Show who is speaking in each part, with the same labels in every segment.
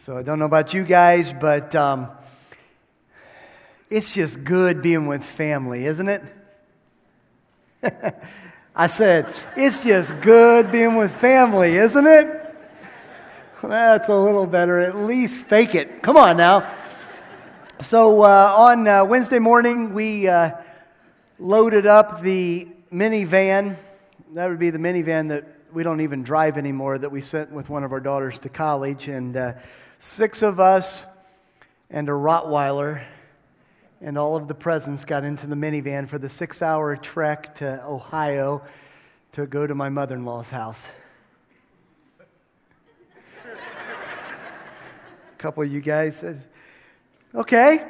Speaker 1: So I don't know about you guys, but um, it's just good being with family, isn't it? I said, it's just good being with family, isn't it? That's a little better. At least fake it. Come on now. So uh, on uh, Wednesday morning, we uh, loaded up the minivan. That would be the minivan that we don't even drive anymore that we sent with one of our daughters to college. And uh, six of us and a Rottweiler and all of the presents got into the minivan for the six hour trek to Ohio to go to my mother in law's house. a couple of you guys said, okay.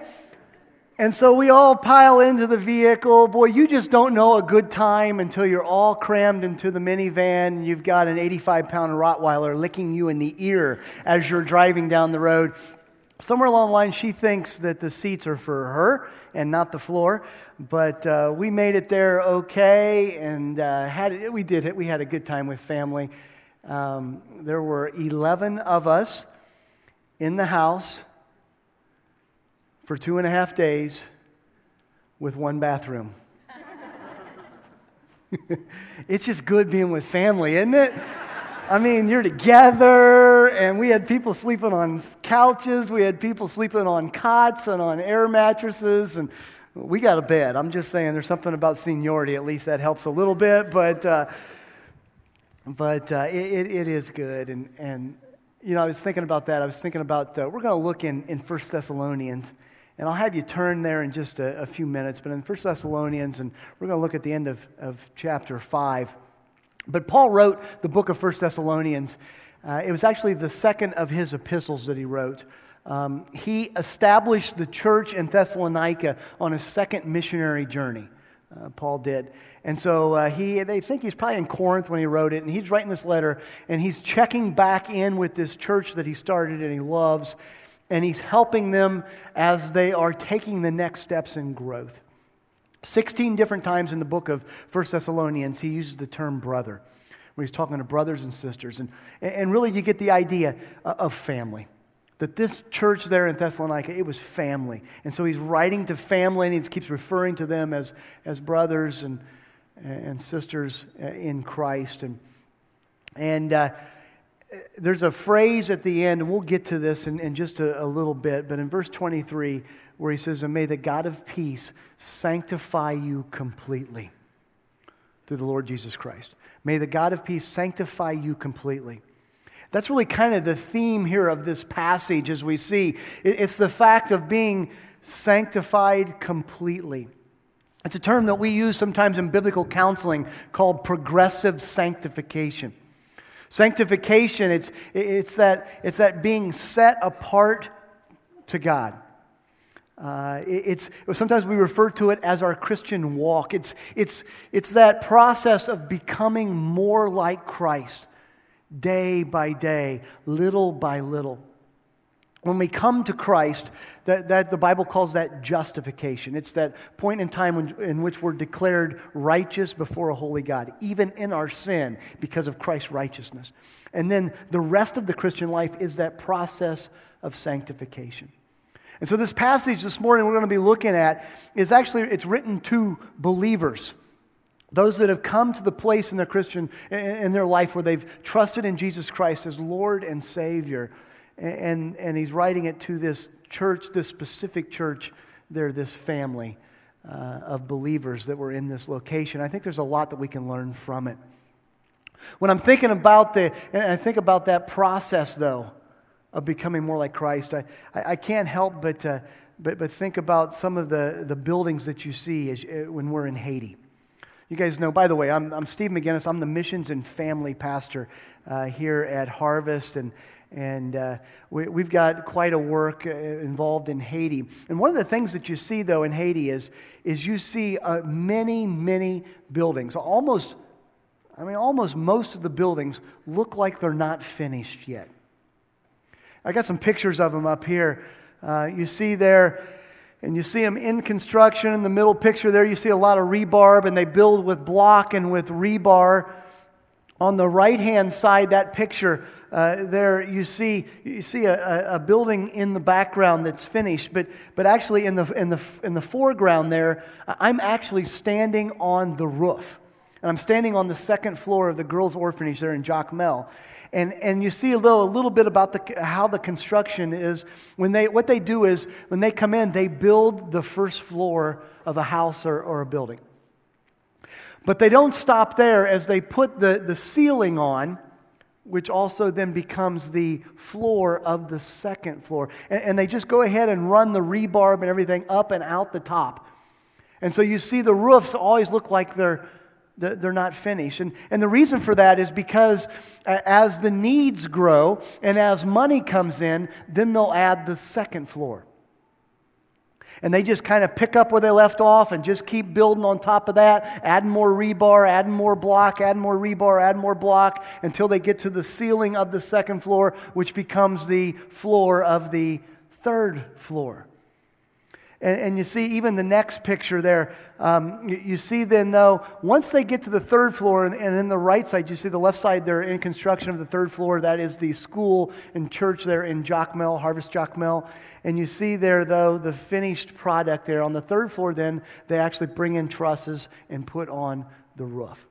Speaker 1: And so we all pile into the vehicle. Boy, you just don't know a good time until you're all crammed into the minivan and you've got an 85 pound Rottweiler licking you in the ear as you're driving down the road. Somewhere along the line, she thinks that the seats are for her and not the floor. But uh, we made it there okay, and uh, had we did it. We had a good time with family. Um, there were 11 of us in the house for two and a half days with one bathroom. it's just good being with family, isn't it? I mean, you're together, and we had people sleeping on couches, we had people sleeping on cots and on air mattresses, and we got a bed. I'm just saying, there's something about seniority, at least that helps a little bit, but, uh, but uh, it, it is good. And, and, you know, I was thinking about that. I was thinking about, uh, we're going to look in, in 1 Thessalonians. And I'll have you turn there in just a, a few minutes. But in 1 Thessalonians, and we're going to look at the end of, of chapter 5. But Paul wrote the book of 1 Thessalonians. Uh, it was actually the second of his epistles that he wrote. Um, he established the church in Thessalonica on his second missionary journey. Uh, Paul did. And so uh, he, they think he's probably in Corinth when he wrote it, and he's writing this letter, and he's checking back in with this church that he started and he loves and he's helping them as they are taking the next steps in growth. 16 different times in the book of 1 Thessalonians, he uses the term brother, when he's talking to brothers and sisters. And, and really, you get the idea of family. That this church there in Thessalonica, it was family. And so he's writing to family and he keeps referring to them as, as brothers and, and sisters in Christ. And, and uh, there's a phrase at the end, and we'll get to this in, in just a, a, little bit, but in verse 23, where he says, And may the God of peace sanctify you completely through the Lord Jesus Christ. May the God of peace sanctify you completely. That's really kind of the theme here of this passage as we see. It's the fact of being sanctified completely. It's a term that we use sometimes in biblical counseling called progressive sanctification. Sanctification, it's, it's, that, it's that being set apart to God. Uh, it's, sometimes we refer to it as our Christian walk. It's, it's, it's that process of becoming more like Christ day by day, little by little. When we come to Christ, that, that the Bible calls that justification. It's that point in time when, in which we're declared righteous before a holy God, even in our sin, because of Christ's righteousness. And then the rest of the Christian life is that process of sanctification. And so this passage this morning we're going to be looking at is actually it's written to believers. Those that have come to the place in their Christian in their life where they've trusted in Jesus Christ as Lord and Savior and, and he's writing it to this church, this specific church, there, this family uh, of believers that were in this location. I think there's a lot that we can learn from it. When I'm thinking about the, and I think about that process, though, of becoming more like Christ, I, I, I can't help but, uh, but, but think about some of the, the buildings that you see as, uh, when we're in Haiti. You guys know, by the way, I'm, I'm Steve McGinnis. I'm the missions and family pastor uh, here at Harvest. And, and uh, we, have got quite a work uh, involved in Haiti. And one of the things that you see, though, in Haiti is, is you see uh, many, many buildings. Almost, I mean, almost most of the buildings look like they're not finished yet. I got some pictures of them up here. Uh, you see there, and you see them in construction. In the middle picture there, you see a lot of rebar, and they build with block and with rebar On the right hand side, that picture, uh, there you see, you see a, a, building in the background that's finished, but, but actually in the, in, the, in the foreground there, I'm actually standing on the roof. And I'm standing on the second floor of the girls' orphanage there in Jacmel. And, and you see a little, a little bit about the, how the construction is. When they, what they do is, when they come in, they build the first floor of a house or, or a building. But they don't stop there as they put the, the ceiling on, which also then becomes the floor of the second floor. And, and they just go ahead and run the rebarb and everything up and out the top. And so you see the roofs always look like they're, they're not finished. And, and the reason for that is because as the needs grow and as money comes in, then they'll add the second floor. And they just kind of pick up where they left off and just keep building on top of that, adding more rebar, adding more block, adding more rebar, adding more block until they get to the ceiling of the second floor, which becomes the floor of the third floor. And, and you see, even the next picture there, um, you, you, see then, though, once they get to the third floor, and, and in the right side, you see the left side there in construction of the third floor, that is the school and church there in Jacmel, Harvest Jacmel. And you see there, though, the finished product there. On the third floor, then, they actually bring in trusses and put on the roof.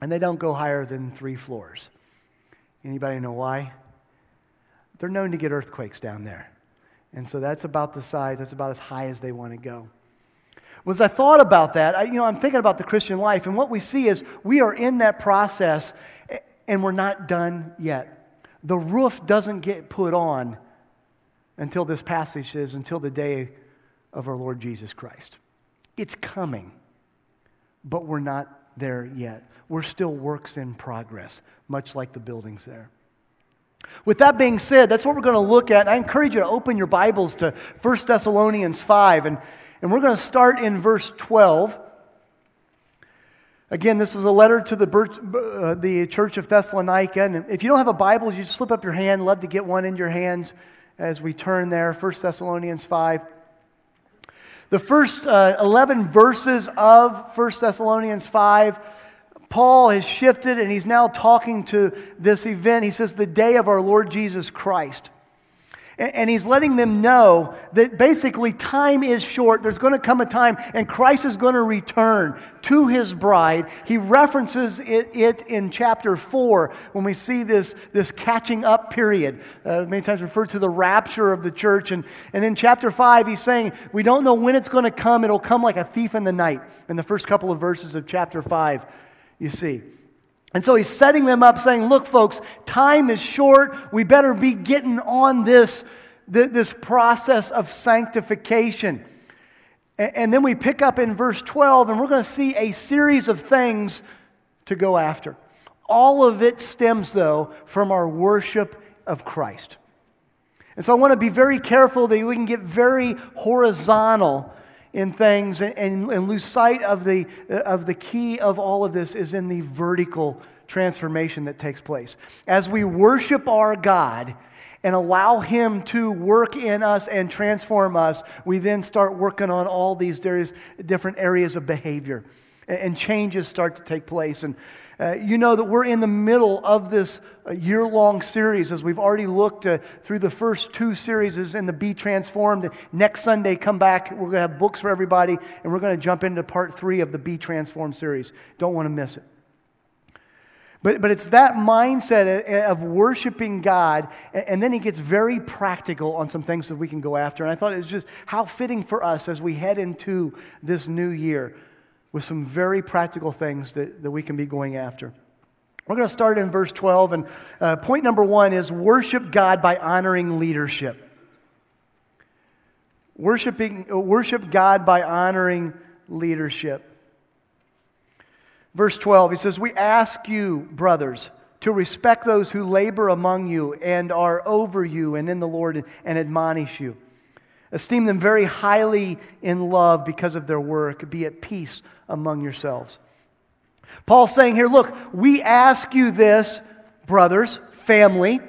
Speaker 1: And they don't go higher than three floors. Anybody know why? They're known to get earthquakes down there. And so that's about the size, that's about as high as they want to go. Was I thought about that, I, you know, I'm thinking about the Christian life, and what we see is we are in that process and we're not done yet. The roof doesn't get put on until this passage says, until the day of our Lord Jesus Christ. It's coming, but we're not there yet. We're still works in progress, much like the buildings there. With that being said, that's what we're going to look at. I encourage you to open your Bibles to 1 Thessalonians 5, and, and we're going to start in verse 12. Again, this was a letter to the, uh, the church of Thessalonica. And if you don't have a Bible, you just slip up your hand. Love to get one in your hands as we turn there. 1 Thessalonians 5. The first uh, 11 verses of 1 Thessalonians 5 Paul has shifted and he's now talking to this event. He says, the day of our Lord Jesus Christ. And he's letting them know that basically time is short. There's going to come a time, and Christ is going to return to his bride. He references it, it in chapter 4 when we see this, this catching up period, uh, many times referred to the rapture of the church. And, and in chapter 5, he's saying, We don't know when it's going to come. It'll come like a thief in the night, in the first couple of verses of chapter 5 you see. And so he's setting them up, saying, Look, folks, time is short. We better be getting on this, this process of sanctification. And then we pick up in verse 12, and we're going to see a series of things to go after. All of it stems, though, from our worship of Christ. And so I want to be very careful that we can get very horizontal in things and, and, lose sight of the, uh, of the key of all of this is in the vertical transformation that takes place. As we worship our God and allow Him to work in us and transform us, we then start working on all these various, different areas of behavior and changes start to take place. And uh, you know that we're in the middle of this uh, year long series as we've already looked uh, through the first two series in the Be Transformed. Next Sunday, come back. We're going to have books for everybody, and we're going to jump into part three of the Be Transformed series. Don't want to miss it. But, but it's that mindset uh, of worshiping God, and then he gets very practical on some things that we can go after. And I thought it was just how fitting for us as we head into this new year with some very practical things that, that we can be going after. We're going to start in verse 12, and uh, point number one is worship God by honoring leadership. Worshiping, worship God by honoring leadership. Verse 12, he says, We ask you, brothers, to respect those who labor among you and are over you and in the Lord and admonish you. Esteem them very highly in love because of their work. Be at peace among yourselves. Paul's saying here, look, we ask you this, brothers, family.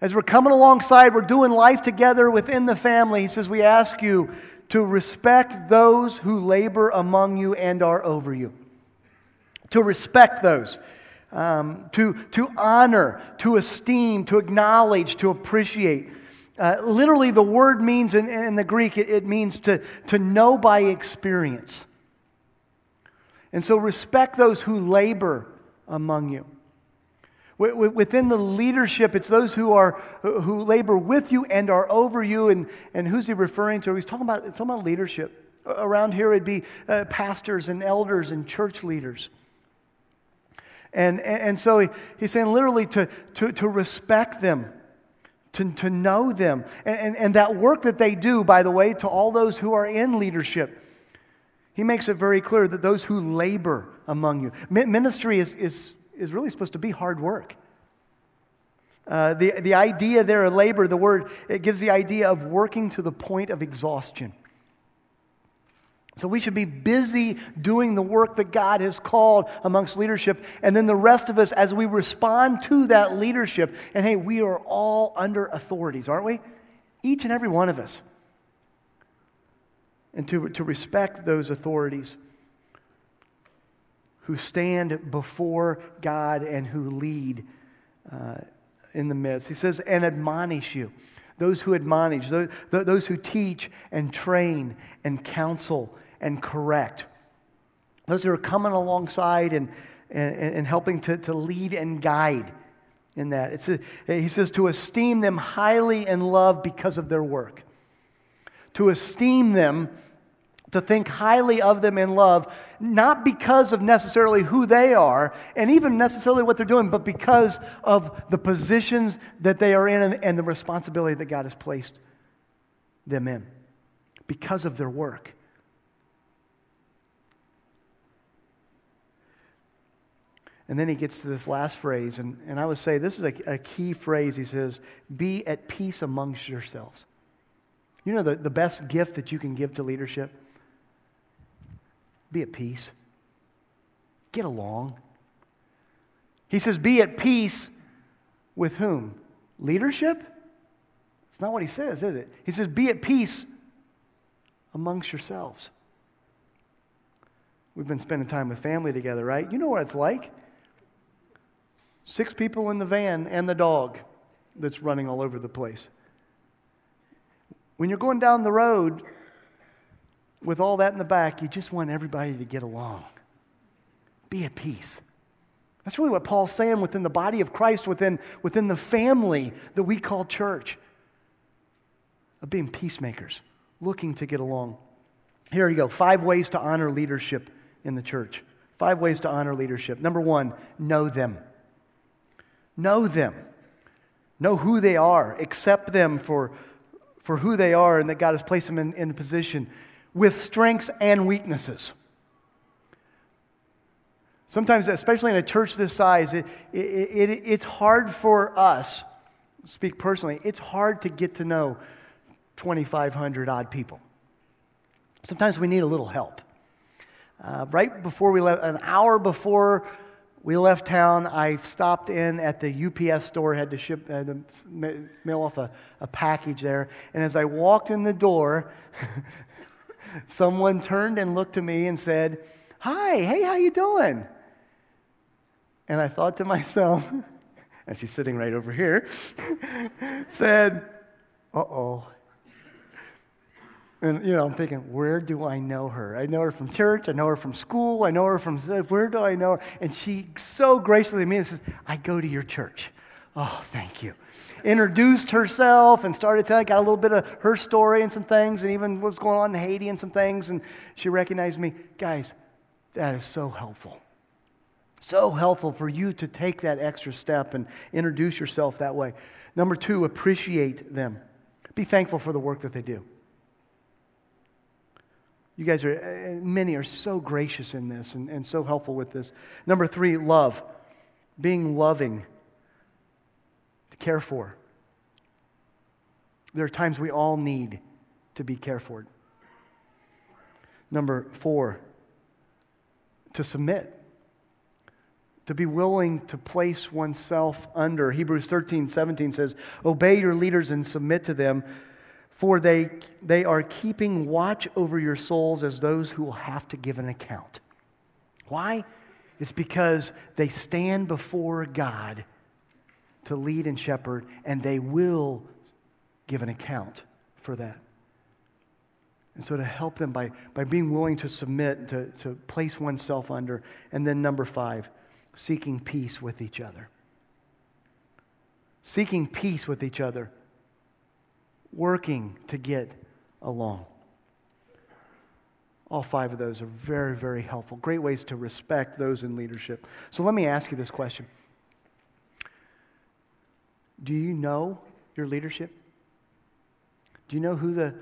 Speaker 1: As we're coming alongside, we're doing life together within the family. He says, we ask you to respect those who labor among you and are over you. To respect those. um, to, to honor, to esteem, to acknowledge, to appreciate. Uh, literally, the word means in, in the Greek, it, it means to, to know by experience. And so, respect those who labor among you. Within the leadership, it's those who are who labor with you and are over you. And, and who's he referring to? He's talking about, talking about leadership. Around here, it'd be uh, pastors and elders and church leaders. And, and so he, he's saying literally to, to, to respect them, to, to know them. And, and that work that they do, by the way, to all those who are in leadership, he makes it very clear that those who labor among you. Ministry is, is is really supposed to be hard work. Uh, the, the idea there of labor, the word, it gives the idea of working to the point of exhaustion. So we should be busy doing the work that God has called amongst leadership. And then the rest of us, as we respond to that leadership, and hey, we are all under authorities, aren't we? Each and every one of us. And to, to respect those authorities who stand before God and who lead uh, in the midst. He says, and admonish you. Those who admonish, those, those who teach and train and counsel and correct. Those who are coming alongside and, and, and helping to, to lead and guide in that. It's a, he says to esteem them highly in love because of their work. To esteem them to think highly of them in love, not because of necessarily who they are and even necessarily what they're doing, but because of the positions that they are in and, the responsibility that God has placed them in, because of their work. And then he gets to this last phrase, and, and I would say this is a, a key phrase. He says, Be at peace amongst yourselves. You know the, the best gift that you can give to leadership? Be at peace. Get along. He says, Be at peace with whom? Leadership? It's not what he says, is it? He says, Be at peace amongst yourselves. We've been spending time with family together, right? You know what it's like. Six people in the van and the dog that's running all over the place. When you're going down the road, with all that in the back, you just want everybody to get along. Be at peace. That's really what Paul's saying within the body of Christ, within, within the family that we call church, of being peacemakers, looking to get along. Here you go five ways to honor leadership in the church. Five ways to honor leadership. Number one, know them. Know them. Know who they are. Accept them for, for who they are and that God has placed them in, in a position with strengths and weaknesses. Sometimes, especially in a church this size, it, it, it, it's hard for us, speak personally, it's hard to get to know 2,500 odd people. Sometimes we need a little help. Uh, right before we left, an hour before we left town, I stopped in at the UPS store, had to ship, had to mail off a, a package there. And as I walked in the door, someone turned and looked to me and said, Hi, hey, how you doing? And I thought to myself, and she's sitting right over here, said, Uh oh. And, you know, I'm thinking, where do I know her? I know her from church. I know her from school. I know her from, where do I know her? And she so graciously to me and says, I go to your church. Oh, thank you introduced herself and started telling, got a little bit of her story and some things, and even what's going on in Haiti and some things. And she recognized me. Guys, that is so helpful. So helpful for you to take that extra step and introduce yourself that way. Number two, appreciate them. Be thankful for the work that they do. You guys are, many are so gracious in this and, and so helpful with this. Number three, love. Being loving to care for. There are times we all need to be cared for. Number four, to submit, to be willing to place oneself under. Hebrews 13, 17 says, Obey your leaders and submit to them, for they, they are keeping watch over your souls as those who will have to give an account. Why? It's because they stand before God to lead and shepherd, and they will give an account for that. And so to help them by, by being willing to submit, to, to place oneself under. And then number five, seeking peace with each other. Seeking peace with each other. Working to get along. All five of those are very, very helpful. Great ways to respect those in leadership. So let me ask you this question Do you know your leadership? Do you know who the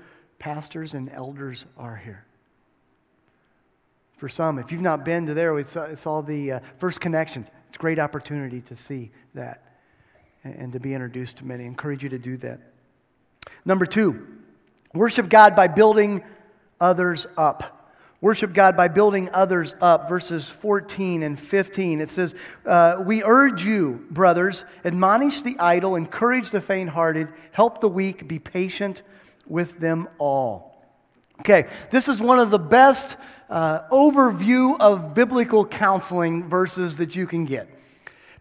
Speaker 1: pastors and elders are here. For some, if you've not been to there, it's, it's all the uh, first connections. It's a great opportunity to see that and, and to be introduced to many. I encourage you to do that. Number two, worship God by building others up. Worship God by building others up. Verses 14 and 15. It says, uh, We urge you, brothers, admonish the idle, encourage the faint hearted, help the weak, be patient with them all. Okay, this is one of the best uh, overview of biblical counseling verses that you can get.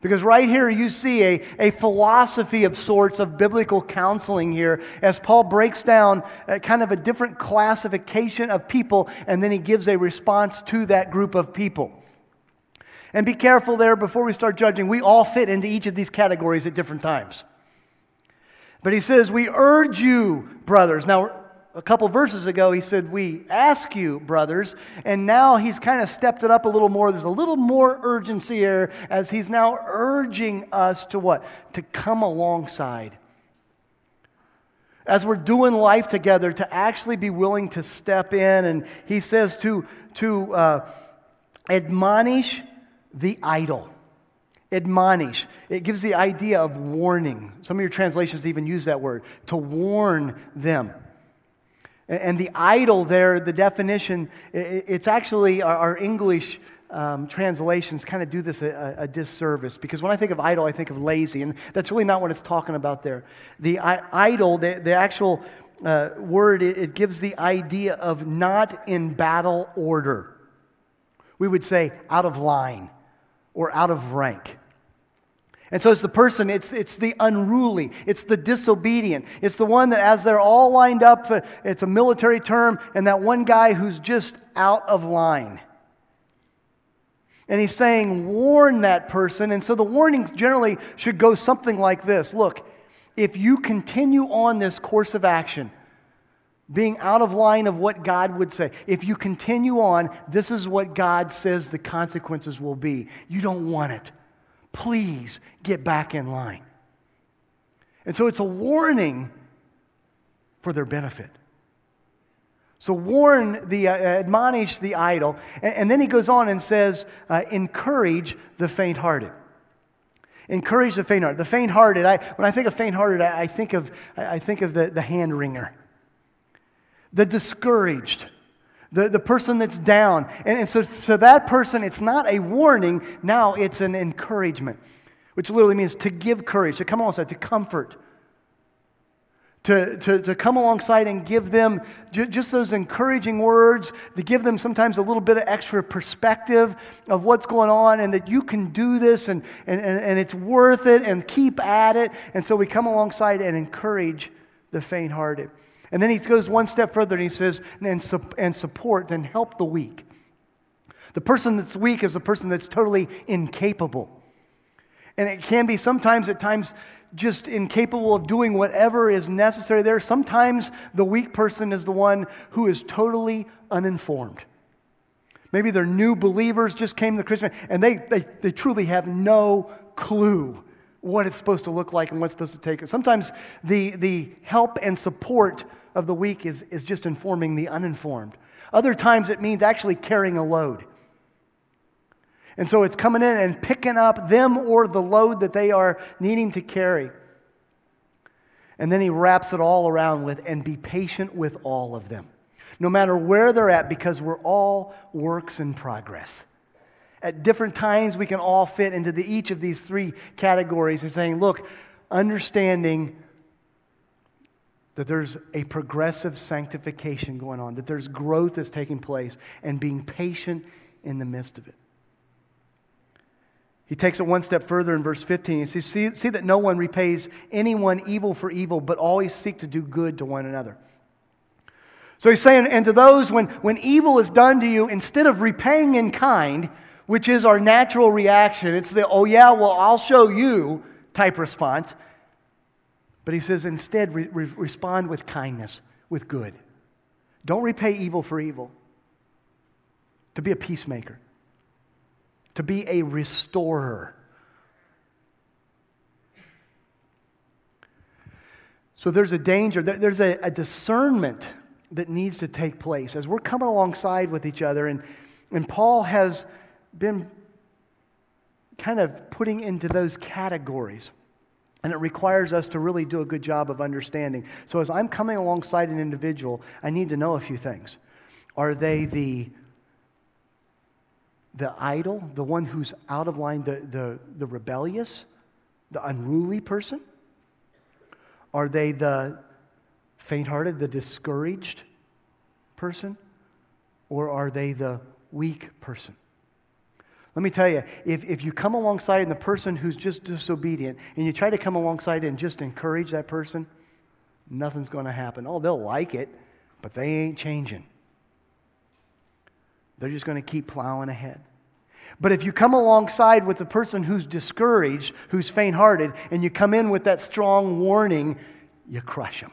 Speaker 1: Because right here you see a, a philosophy of sorts of biblical counseling here as Paul breaks down kind of a different classification of people and then he gives a response to that group of people. And be careful there before we start judging. We all fit into each of these categories at different times. But he says, We urge you, brothers. Now, a couple verses ago, he said, We ask you, brothers. And now he's kind of stepped it up a little more. There's a little more urgency here as he's now urging us to what? To come alongside. As we're doing life together, to actually be willing to step in. And he says to, to uh, admonish the idle admonish. It gives the idea of warning. Some of your translations even use that word to warn them. And the idle there, the definition, it's actually our English um, translations kind of do this a, a, disservice because when I think of idle, I think of lazy, and that's really not what it's talking about there. The idle—the the actual uh, word, it, it gives the idea of not in battle order. We would say out of line or out of rank. And so it's the person, it's, it's the unruly, it's the disobedient, it's the one that, as they're all lined up, it's a military term, and that one guy who's just out of line. And he's saying, warn that person. And so the warnings generally should go something like this Look, if you continue on this course of action, being out of line of what God would say, if you continue on, this is what God says the consequences will be. You don't want it please get back in line. And so it's a warning for their benefit. So warn the, uh, admonish the idle. And, and, then he goes on and says, uh, encourage the faint hearted. Encourage the faint hearted. The faint hearted, I, when I think of faint hearted, I, I, think of, I think of the, the hand wringer, the discouraged, the, the person that's down. And, and so, so that person, it's not a warning, now it's an encouragement, which literally means to give courage, to come alongside, to comfort. To, to, to come alongside and give them ju- just those encouraging words, to give them sometimes a little bit of extra perspective of what's going on and that you can do this and, and, and, and it's worth it and keep at it. And so we come alongside and encourage the faint hearted. And then he goes one step further and he says, and, and support and help the weak. The person that's weak is a person that's totally incapable. And it can be sometimes, at times, just incapable of doing whatever is necessary there. Sometimes the weak person is the one who is totally uninformed. Maybe they're new believers, just came to Christian, and they, they, they truly have no clue what it's supposed to look like and what's supposed to take. Sometimes the, the help and support of the weak is, is just informing the uninformed. Other times it means actually carrying a load. And so it's coming in and picking up them or the load that they are needing to carry. And then he wraps it all around with, and be patient with all of them, no matter where they're at, because we're all works in progress. At different times, we can all fit into the, each of these three categories and saying, look, understanding that there's a progressive sanctification going on, that there's growth that's taking place, and being patient in the midst of it. He takes it one step further in verse 15. He says, see, see that no one repays anyone evil for evil, but always seek to do good to one another. So he's saying, and to those, when, when evil is done to you, instead of repaying in kind, which is our natural reaction, it's the, oh yeah, well, I'll show you type response. But he says, instead, re- re- respond with kindness, with good. Don't repay evil for evil. To be a peacemaker to be a restorer. So there's a danger, there's a, a, discernment that needs to take place as we're coming alongside with each other. And, and Paul has been kind of putting into those categories. And it requires us to really do a good job of understanding. So as I'm coming alongside an individual, I need to know a few things. Are they the the idle, the one who's out of line, the, the, the rebellious, the unruly person? Are they the faint hearted, the discouraged person? Or are they the weak person? Let me tell you, if, if you come alongside and the person who's just disobedient and you try to come alongside and just encourage that person, nothing's going to happen. Oh, they'll like it, but they ain't changing. They're just going to keep plowing ahead. But if you come alongside with the person who's discouraged, who's faint hearted, and you come in with that strong warning, you crush them.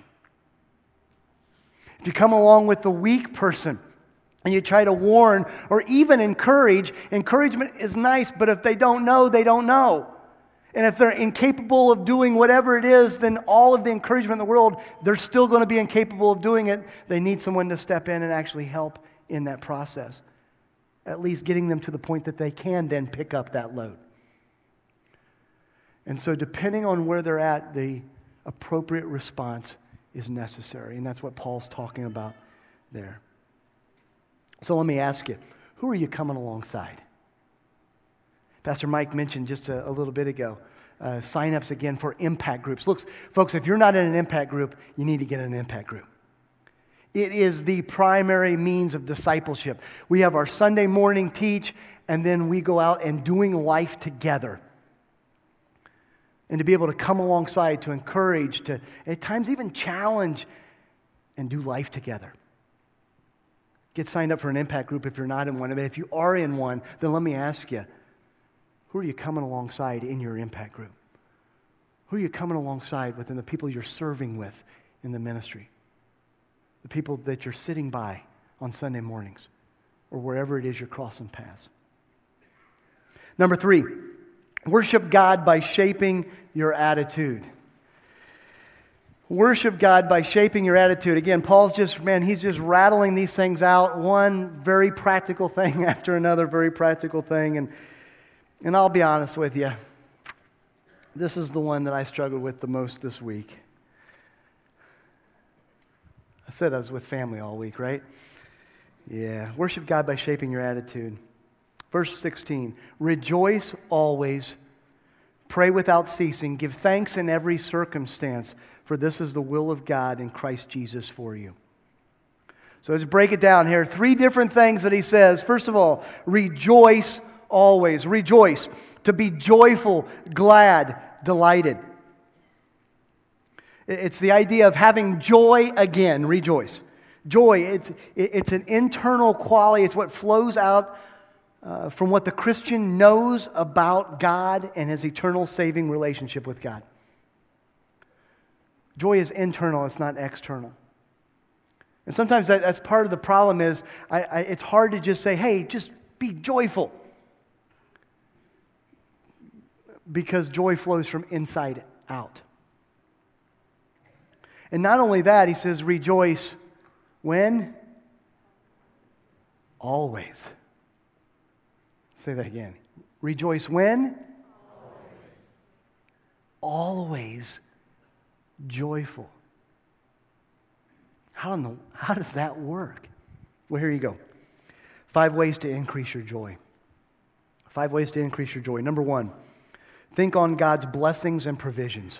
Speaker 1: If you come along with the weak person and you try to warn or even encourage, encouragement is nice, but if they don't know, they don't know. And if they're incapable of doing whatever it is, then all of the encouragement in the world, they're still going to be incapable of doing it. They need someone to step in and actually help in that process at least getting them to the point that they can then pick up that load. And so, depending on where they're at, the appropriate response is necessary. And that's what Paul's talking about there. So, let me ask you who are you coming alongside? Pastor Mike mentioned just a, a little bit ago uh, signups again for impact groups. Look, folks, if you're not in an impact group, you need to get in an impact group. It is the primary means of discipleship. We have our Sunday morning teach, and then we go out and doing life together. And to be able to come alongside, to encourage, to at times even challenge, and do life together. Get signed up for an impact group if you're not in one. But if you are in one, then let me ask you who are you coming alongside in your impact group? Who are you coming alongside within the people you're serving with in the ministry? the people that you're sitting by on Sunday mornings or wherever it is you're crossing paths. Number three, worship God by shaping your attitude. Worship God by shaping your attitude. Again, Paul's just, man, he's just rattling these things out, one very practical thing after another very practical thing. And, and I'll be honest with you, this is the one that I struggled with the most this week. I said I was with family all week, right? Yeah. Worship God by shaping your attitude. Verse 16 Rejoice always, pray without ceasing, give thanks in every circumstance, for this is the will of God in Christ Jesus for you. So let's break it down here. Three different things that he says. First of all, rejoice always. Rejoice. To be joyful, glad, delighted. It's the idea of having joy again, rejoice. Joy, it's, it's an internal quality, it's what flows out uh, from what the Christian knows about God and his eternal saving relationship with God. Joy is internal, it's not external. And sometimes that, that's part of the problem is I, I, it's hard to just say, hey, just be joyful. Because joy flows from inside out. And not only that, he says, rejoice when? Always. Say that again. Rejoice when? Always. Always joyful. How, the, how does that work? Well, here you go. Five ways to increase your joy. Five ways to increase your joy. Number one, think on God's blessings and provisions.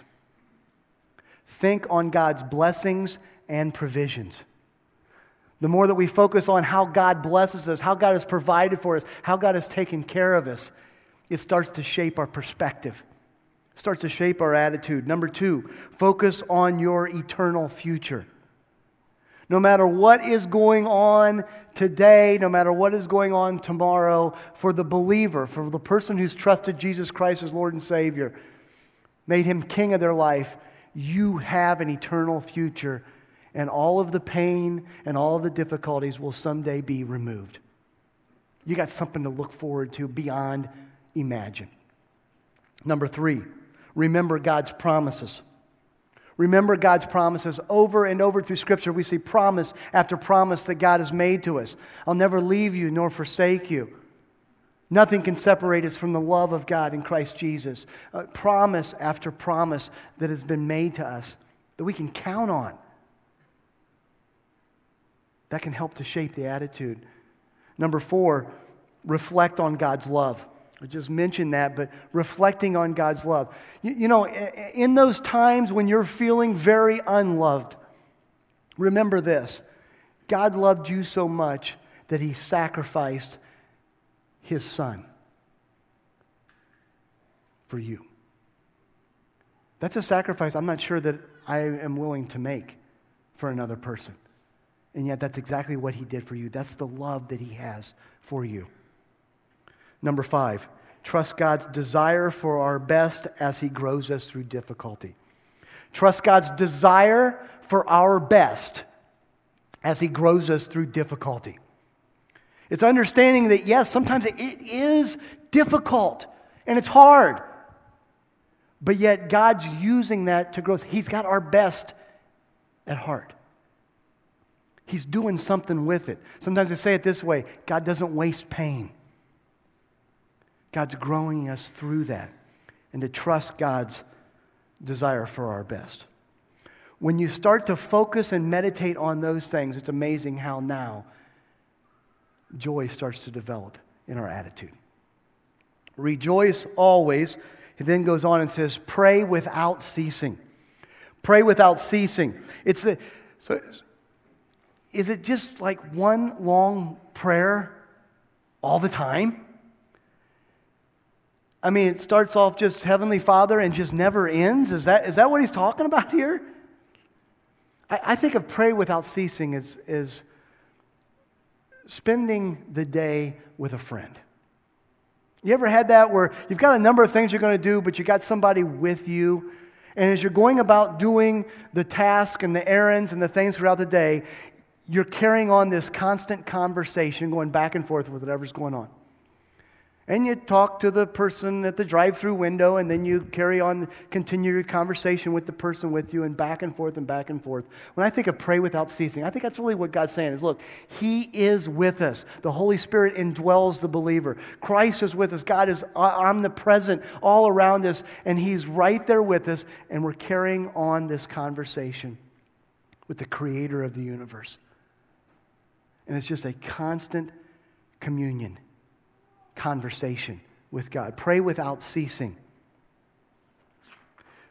Speaker 1: Think on God's blessings and provisions. The more that we focus on how God blesses us, how God has provided for us, how God has taken care of us, it starts to shape our perspective, starts to shape our attitude. Number two, focus on your eternal future. No matter what is going on today, no matter what is going on tomorrow, for the believer, for the person who's trusted Jesus Christ as Lord and Savior, made him king of their life, you have an eternal future, and all of the pain and all of the difficulties will someday be removed. You got something to look forward to beyond imagine. Number three, remember God's promises. Remember God's promises over and over through Scripture. We see promise after promise that God has made to us. I'll never leave you nor forsake you. Nothing can separate us from the love of God in Christ Jesus. Uh, promise after promise that has been made to us that we can count on. That can help to shape the attitude. Number four, reflect on God's love. I just mentioned that, but reflecting on God's love. You, you, know, in those times when you're feeling very unloved, remember this God loved you so much that he sacrificed his son for you. That's a sacrifice I'm not sure that I am willing to make for another person. And yet, that's exactly what he did for you. That's the love that he has for you. Number five, trust God's desire for our best as He grows us through difficulty. Trust God's desire for our best as He grows us through difficulty. It's understanding that, yes, sometimes it is difficult and it's hard, but yet God's using that to grow us. He's got our best at heart. He's doing something with it. Sometimes I say it this way God doesn't waste pain. God's growing us through that and to trust God's desire for our best. When you start to focus and meditate on those things, it's amazing how now joy starts to develop in our attitude. Rejoice always. He then goes on and says, pray without ceasing. Pray without ceasing. It's the, so is it just like one long prayer all the time? I mean, it starts off just Heavenly Father and just never ends. Is that, is that what he's talking about here? I, I think of pray without ceasing as, as spending the day with a friend. You ever had that where you've got a number of things you're going to do, but you got somebody with you? And as you're going about doing the task and the errands and the things throughout the day, you're carrying on this constant conversation going back and forth with whatever's going on and you talk to the person at the drive through window, and then you carry on, continue your conversation with the person with you, and back and forth and back and forth. When I think of pray without ceasing, I think that's really what God's saying is look, He is with us. The Holy Spirit indwells the believer. Christ is with us. God is omnipresent all around us, and He's right there with us, and we're carrying on this conversation with the Creator of the universe. And it's just a constant communion conversation with God. Pray without ceasing.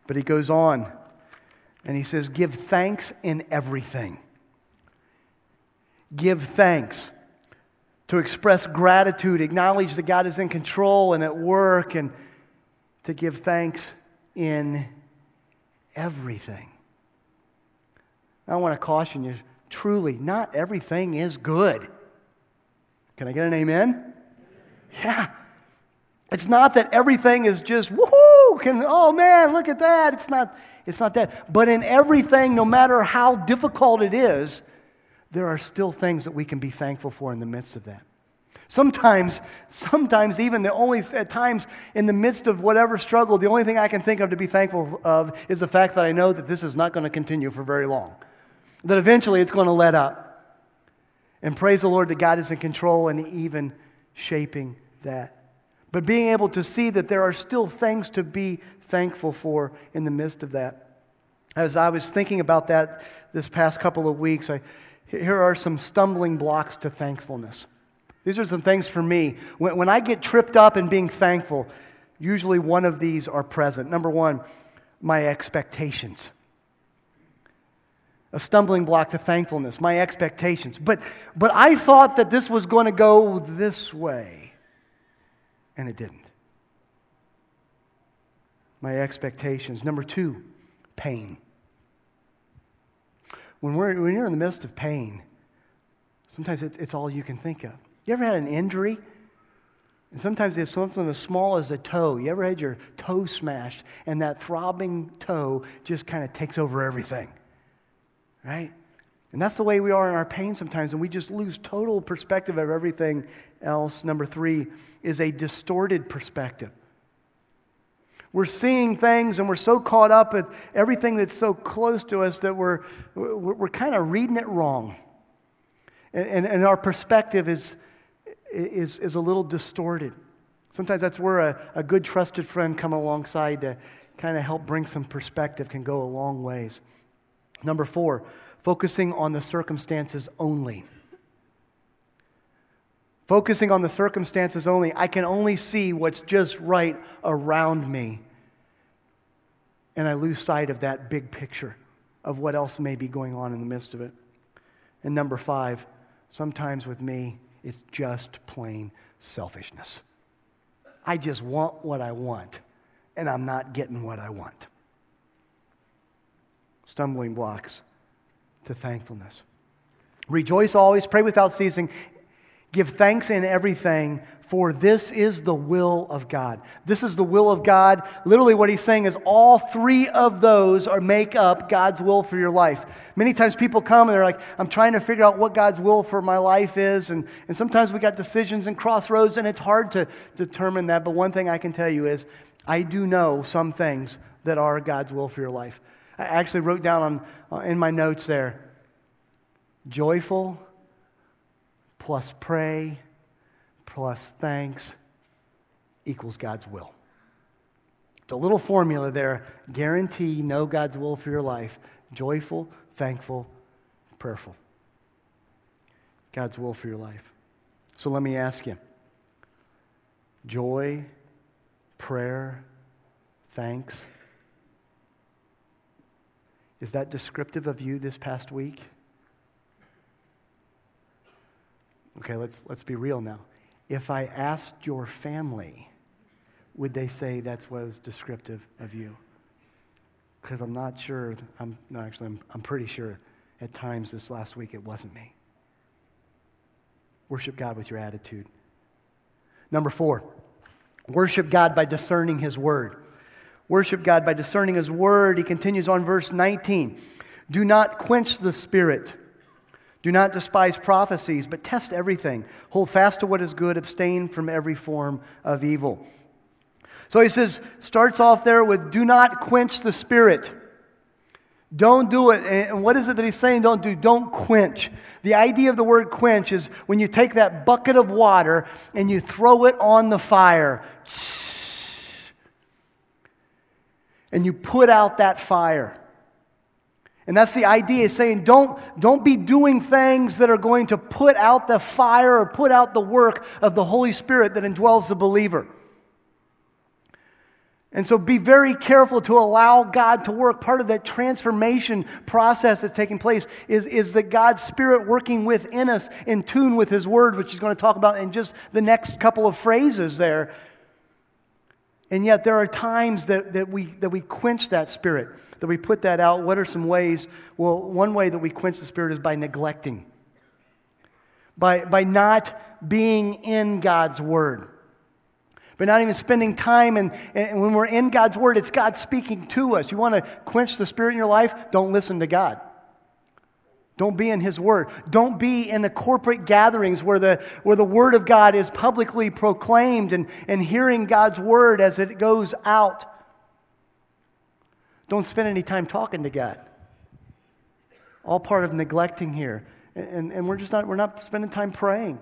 Speaker 1: But he goes on and he says, Give thanks in everything. Give thanks. To express gratitude, acknowledge that God is in control and at work, and to give thanks in everything. I want to caution you truly, not everything is good. Can I get an amen? Yeah. It's not that everything is just, woohoo, can, oh man, look at that. It's not, it's not that. But in everything, no matter how difficult it is, there are still things that we can be thankful for in the midst of that. Sometimes, sometimes even the only, at times in the midst of whatever struggle, the only thing I can think of to be thankful of is the fact that I know that this is not going to continue for very long. That eventually it's going to let up. And praise the Lord that God is in control and even shaping that. But being able to see that there are still things to be thankful for in the midst of that. As I was thinking about that this past couple of weeks, I, here are some stumbling blocks to thankfulness. These are some things for me. When, when I get tripped up in being thankful, usually one of these are present. Number one, my expectations a stumbling block to thankfulness, my expectations. But, but I thought that this was going to go this way, and it didn't. my expectations. Number two, pain. When, we're, when you're in the midst of pain, sometimes it's, it's all you can think of. You ever had an injury? And sometimes it's something as small as a toe. You ever had your toe smashed and that throbbing toe just kind of takes over everything? Right? And that's the way we are in our pain sometimes, and we just lose total perspective of everything else. Number three is a distorted perspective. We're seeing things and we're so caught up with everything that's so close to us that we're, we're, we're kind of reading it wrong. And, and, and our perspective is, is, is a little distorted. Sometimes that's where a, a good trusted friend come alongside to kind of help bring some perspective can go a long ways. Number four, focusing on the circumstances only. Focusing on the circumstances only, I can only see what's just right around me. And I lose sight of that big picture of what else may be going on in the midst of it. And number five, sometimes with me, it's just plain selfishness. I just want what I want, and I'm not getting what I want. Stumbling blocks to thankfulness. Rejoice always, pray without ceasing, give thanks in everything, for this is the will of God. This is the will of God. Literally, what he's saying is all three of those are make up God's will for your life. Many times people come and they're like, I'm trying to figure out what God's will for my life is. And, and sometimes we got decisions and crossroads, and it's hard to determine that. But one thing I can tell you is, I do know some things that are God's will for your life. I actually wrote down on, uh, in my notes there joyful plus pray plus thanks equals God's will. The little formula there guarantee know God's will for your life joyful, thankful, prayerful. God's will for your life. So let me ask you joy, prayer, thanks. Is that descriptive of you this past week? Okay, let's, let's be real now. If I asked your family, would they say that was descriptive of you? Because I'm not sure, I'm, no, actually, I'm, I'm pretty sure at times this last week it wasn't me. Worship God with your attitude. Number four, worship God by discerning His Word. Worship God by discerning His Word. He continues on verse 19. Do not quench the Spirit. Do not despise prophecies, but test everything. Hold fast to what is good, abstain from every form of evil. So he says, starts off there with do not quench the spirit. Don't do it. And what is it that he's saying don't do? Don't quench. The idea of the word quench is when you take that bucket of water and you throw it on the fire and you put out that fire. And that's the idea, saying don't, don't be doing things that are going to put out the fire or put out the work of the Holy Spirit that indwells the believer. And so be very careful to allow God to work. Part of that transformation process that's taking place is, is that God's Spirit working within us in tune with His Word, which He's going to talk about in just the next couple of phrases there. And yet there are times that, that, we, that we quench that Spirit that we put that out. What are some ways? Well, one way that we quench the Spirit is by neglecting, by, by not being in God's Word. by not even spending time, and, and when we're in God's Word, it's God speaking to us. You want to quench the Spirit in your life? Don't listen to God. Don't be in His Word. Don't be in the corporate gatherings where the, where the Word of God is publicly proclaimed and, and hearing God's Word as it goes out. Don't spend any time talking to God. All part of neglecting here. And, and we're just not, we're not spending time praying.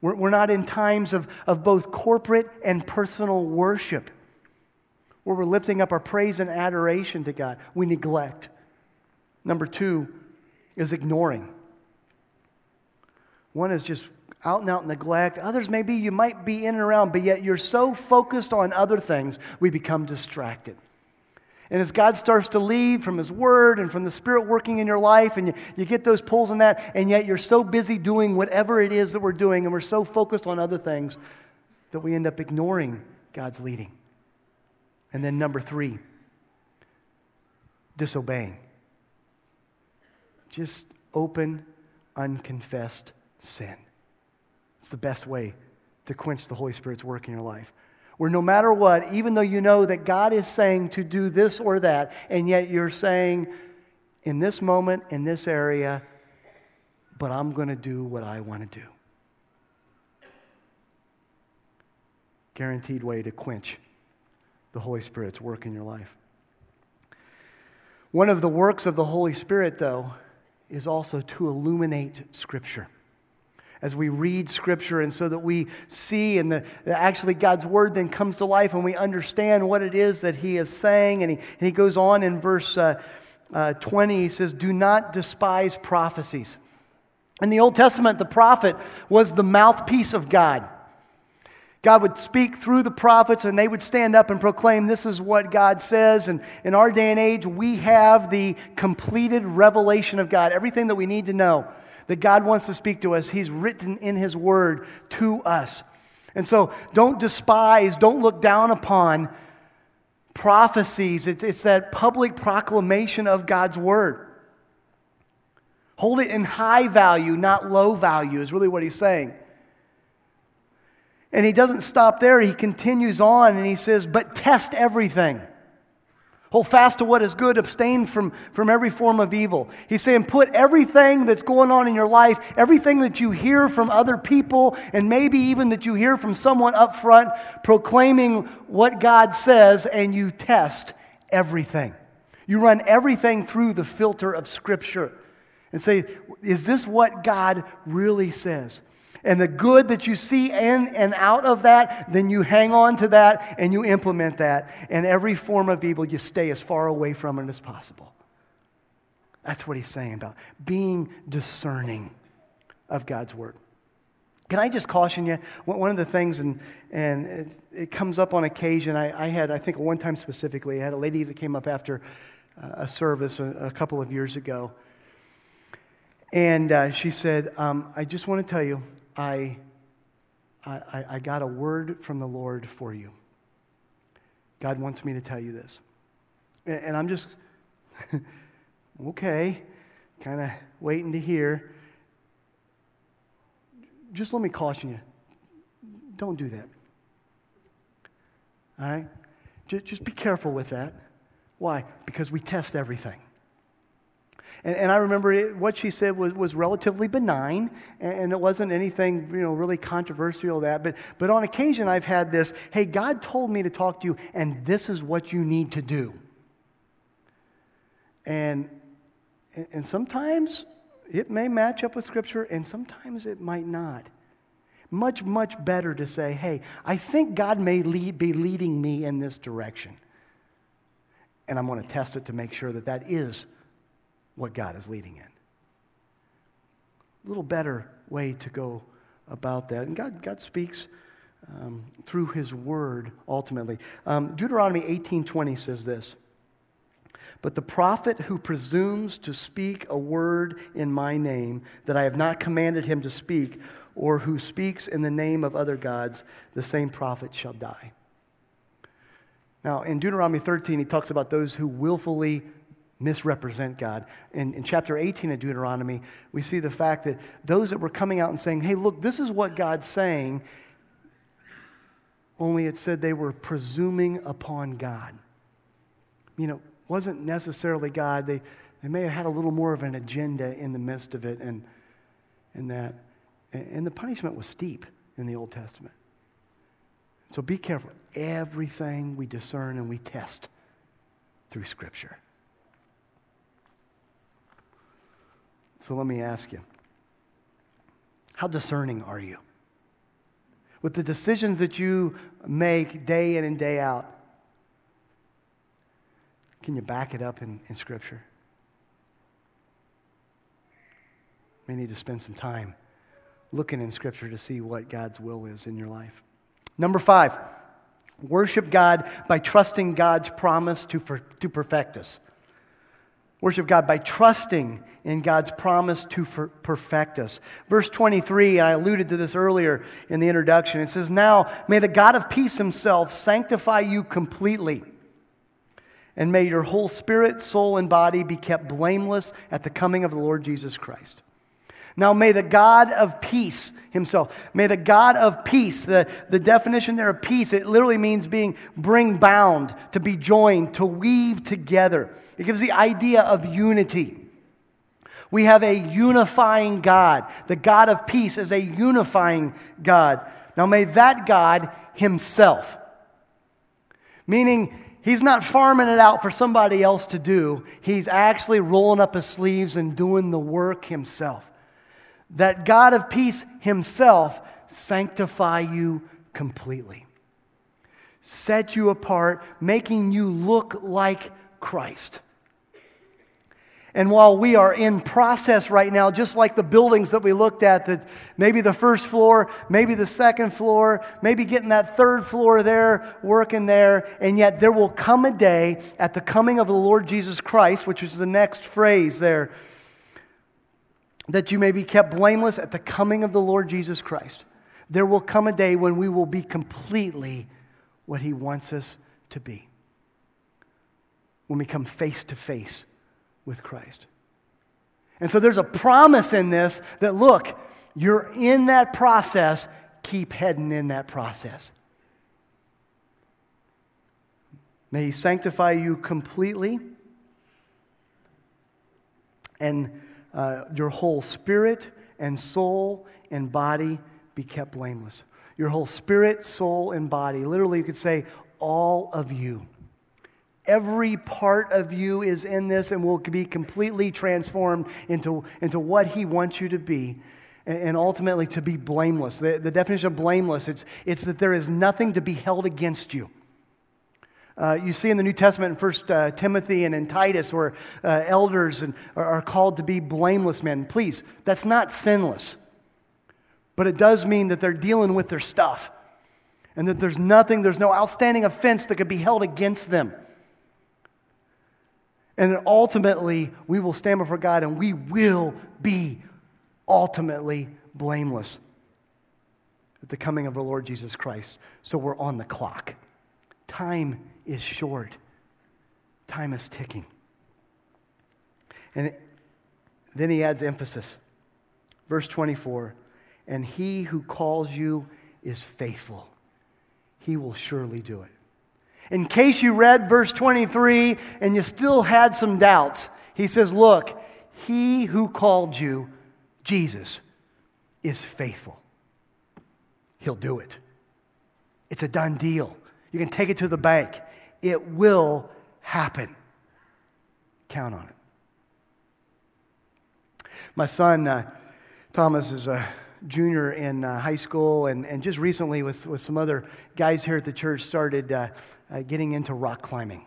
Speaker 1: We're, we're not in times of, of both corporate and personal worship where we're lifting up our praise and adoration to God. We neglect. Number two is ignoring. One is just out and out neglect. Others, maybe you might be in and around, but yet you're so focused on other things, we become distracted. And as God starts to lead from His Word and from the Spirit working in your life, and you, you get those pulls in that, and yet you're so busy doing whatever it is that we're doing, and we're so focused on other things that we end up ignoring God's leading. And then number three, disobeying. Just open, unconfessed sin. It's the best way to quench the Holy Spirit's work in your life. Where no matter what, even though you know that God is saying to do this or that, and yet you're saying, in this moment, in this area, but I'm going to do what I want to do. Guaranteed way to quench the Holy Spirit's work in your life. One of the works of the Holy Spirit, though, is also to illuminate Scripture. As we read Scripture, and so that we see, and the, actually God's Word then comes to life, and we understand what it is that He is saying. And He, and he goes on in verse uh, uh, 20, He says, Do not despise prophecies. In the Old Testament, the prophet was the mouthpiece of God. God would speak through the prophets and they would stand up and proclaim, This is what God says. And in our day and age, we have the completed revelation of God. Everything that we need to know that God wants to speak to us, He's written in His Word to us. And so don't despise, don't look down upon prophecies. It's, it's that public proclamation of God's Word. Hold it in high value, not low value, is really what he's saying. And he doesn't stop there. He continues on and he says, But test everything. Hold fast to what is good, abstain from, from every form of evil. He's saying, put everything that's going on in your life, everything that you hear from other people, and maybe even that you hear from someone up front proclaiming what God says, and you test everything. You run everything through the filter of Scripture and say, is this what God really says? And the good that you see in and out of that, then you hang on to that and you implement that. And every form of evil, you stay as far away from it as possible. That's what he's saying about being discerning of God's word. Can I just caution you? One of the things, and, and it, it comes up on occasion, I, I, had, I think one time specifically, I had a lady that came up after a service a, a couple of years ago and uh, she said, um, I just want to tell you, I, I, I got a word from the Lord for you. God wants me to tell you this. And, I'm just, okay, kind of waiting to hear. Just let me caution you don't do that. All right? Just be careful with that. Why? Because we test everything. And, and I remember it, what she said was, was relatively benign, and, it wasn't anything you know, really controversial that. But, but on occasion, I've had this hey, God told me to talk to you, and this is what you need to do. And, and sometimes it may match up with Scripture, and sometimes it might not. Much, much better to say, hey, I think God may lead, be leading me in this direction. And I'm going to test it to make sure that that is what God is leading in. A little better way to go about that. And God, God speaks um, through his word ultimately. Um, Deuteronomy 18:20 says this. But the prophet who presumes to speak a word in my name that I have not commanded him to speak, or who speaks in the name of other gods, the same prophet shall die. Now, in Deuteronomy 13, he talks about those who willfully misrepresent God. In, in chapter 18 of Deuteronomy, we see the fact that those that were coming out and saying, hey, look, this is what God's saying, only it said they were presuming upon God. You know, wasn't necessarily God. They, they may have had a little more of an agenda in the midst of it, and, and that. And the punishment was steep in the Old Testament. So be careful. Everything we discern and we test through Scripture. So let me ask you how discerning are you? With the decisions that you make day in and day out, can you back it up in, in Scripture? May need to spend some time looking in Scripture to see what God's will is in your life. Number five, worship God by trusting God's promise to, to perfect us. Worship God by trusting in God's promise to perfect us. Verse 23, I alluded to this earlier in the introduction, it says, Now may the God of peace himself sanctify you completely. And may your whole spirit, soul, and body be kept blameless at the coming of the Lord Jesus Christ. Now, may the God of peace himself, may the God of peace, the, the definition there of peace, it literally means being bring bound, to be joined, to weave together. It gives the idea of unity. We have a unifying God. The God of peace is a unifying God. Now, may that God himself, meaning he's not farming it out for somebody else to do, he's actually rolling up his sleeves and doing the work himself that God of peace himself sanctify you completely, set you apart, making you look like Christ. And while we are in process right now, just like the buildings that we looked at, that maybe the first floor, maybe the second floor, maybe getting that third floor there, working there, and yet there will come a day at the coming of the Lord Jesus Christ, which is the next phrase there, that you may be kept blameless at the coming of the Lord Jesus Christ. There will come a day when we will be completely what He wants us to be. When we come face to face with Christ. And so there's a promise in this that, look, you're in that process, keep heading in that process. May He sanctify you completely and uh, your whole spirit and soul and body be kept blameless. Your whole spirit, soul, and body. Literally, you could say, all of you. Every part of you is in this and will be completely transformed into, into what He wants you to be and ultimately to be blameless. The, the definition of blameless, it's, it's that there is nothing to be held against you. Uh, you see in the New Testament in 1 uh, Timothy and in Titus where uh, elders and, are, are called to be blameless men. Please, that's not sinless. But it does mean that they're dealing with their stuff and that there's nothing, there's no outstanding offense that could be held against them. And then ultimately, we will stand before God and we will be ultimately blameless at the coming of the Lord Jesus Christ. So we're on the clock. Time is short, time is ticking. And then he adds emphasis. Verse 24 And he who calls you is faithful, he will surely do it. In case you read verse 23 and you still had some doubts, he says, Look, he who called you, Jesus, is faithful. He'll do it. It's a done deal. You can take it to the bank. It will happen. Count on it. My son, uh, Thomas, is a junior in uh, high school, and, and just recently, with, with some other guys here at the church, started uh, uh getting into rock climbing.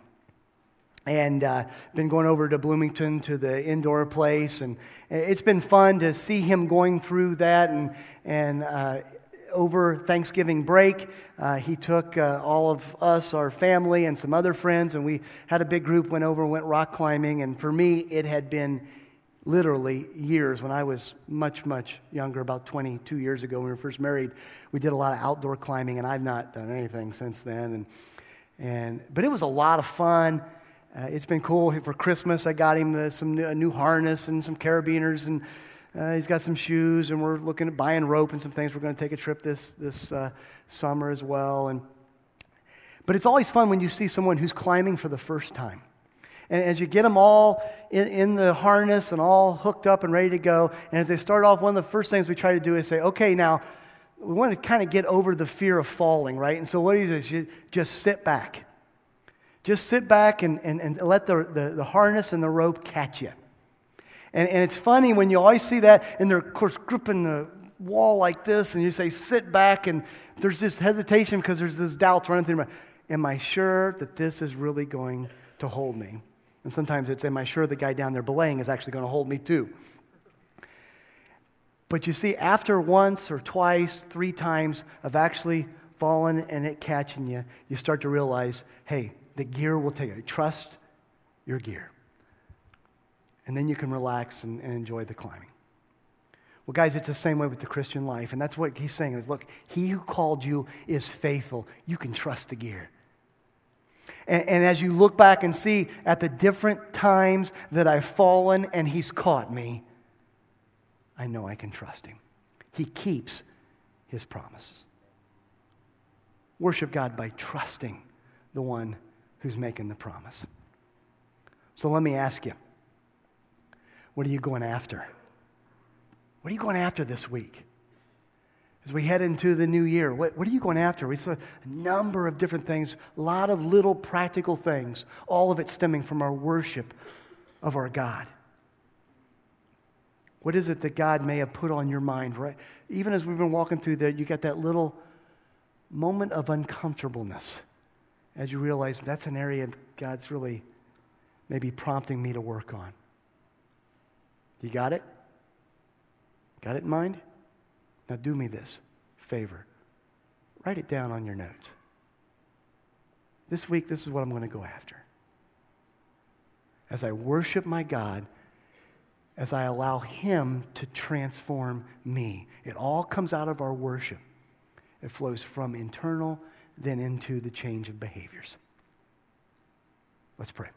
Speaker 1: And uh, been going over to Bloomington to the indoor place, and it's been fun to see him going through that and, and uh, over Thanksgiving break, uh, he took uh, all of us, our family, and some other friends, and we had a big group, went over, went rock climbing. And for me, it had been literally years when I was much, much younger, about 22 years ago when we were first married. We did a lot of outdoor climbing, and I've not done anything since then. And, and, but it was a lot of fun. Uh, it's been cool. For Christmas, I got him uh, some new, a new harness and some carabiners and uh, he's got some shoes, and we're looking at buying rope and some things. We're going to take a trip this, this uh, summer as well. And, but it's always fun when you see someone who's climbing for the first time. And as you get them all in, in, the harness and all hooked up and ready to go, and as they start off, one of the first things we try to do is say, okay, now we want to kind of get over the fear of falling, right? And so what? Is you just sit back. Just sit back and, and, and let the, the, the harness and the rope catch you. And, and it's funny when you always see that, and they're, of course, gripping the wall like this, and you say, sit back, and there's this hesitation because there's this doubt running through my Am I sure that this is really going to hold me? And sometimes it's, Am I sure the guy down there belaying is actually going to hold me too? But you see, after once or twice, three times of actually falling and it catching you, you start to realize, hey, the gear will take it. Trust your gear and then you can relax and, and enjoy the climbing. Well, guys, it's the same way with the Christian life. And that's what he's saying is look, he who called you is faithful. You can trust the gear. And, and as you look back and see at the different times that I've fallen and He's caught me, I know I can trust Him. He keeps His promises. Worship God by trusting the one who's making the promise. So let me ask you what are you going after? What are you going after this week? As we head into the new year, what, what are you going after? We saw a number of different things, a lot of little practical things, all of it stemming from our worship of our God. What is it that God may have put on your mind, right? Even as we've been walking through there, you got that little moment of uncomfortableness as you realize that's an area God's really maybe prompting me to work on. You got it? Got it in mind? Now do me this favor. Write it down on your notes. This week, this is what I'm going to go after. As I worship my God, as I allow Him to transform me, it all comes out of our worship. It flows from internal, then into the change of behaviors. Let's pray.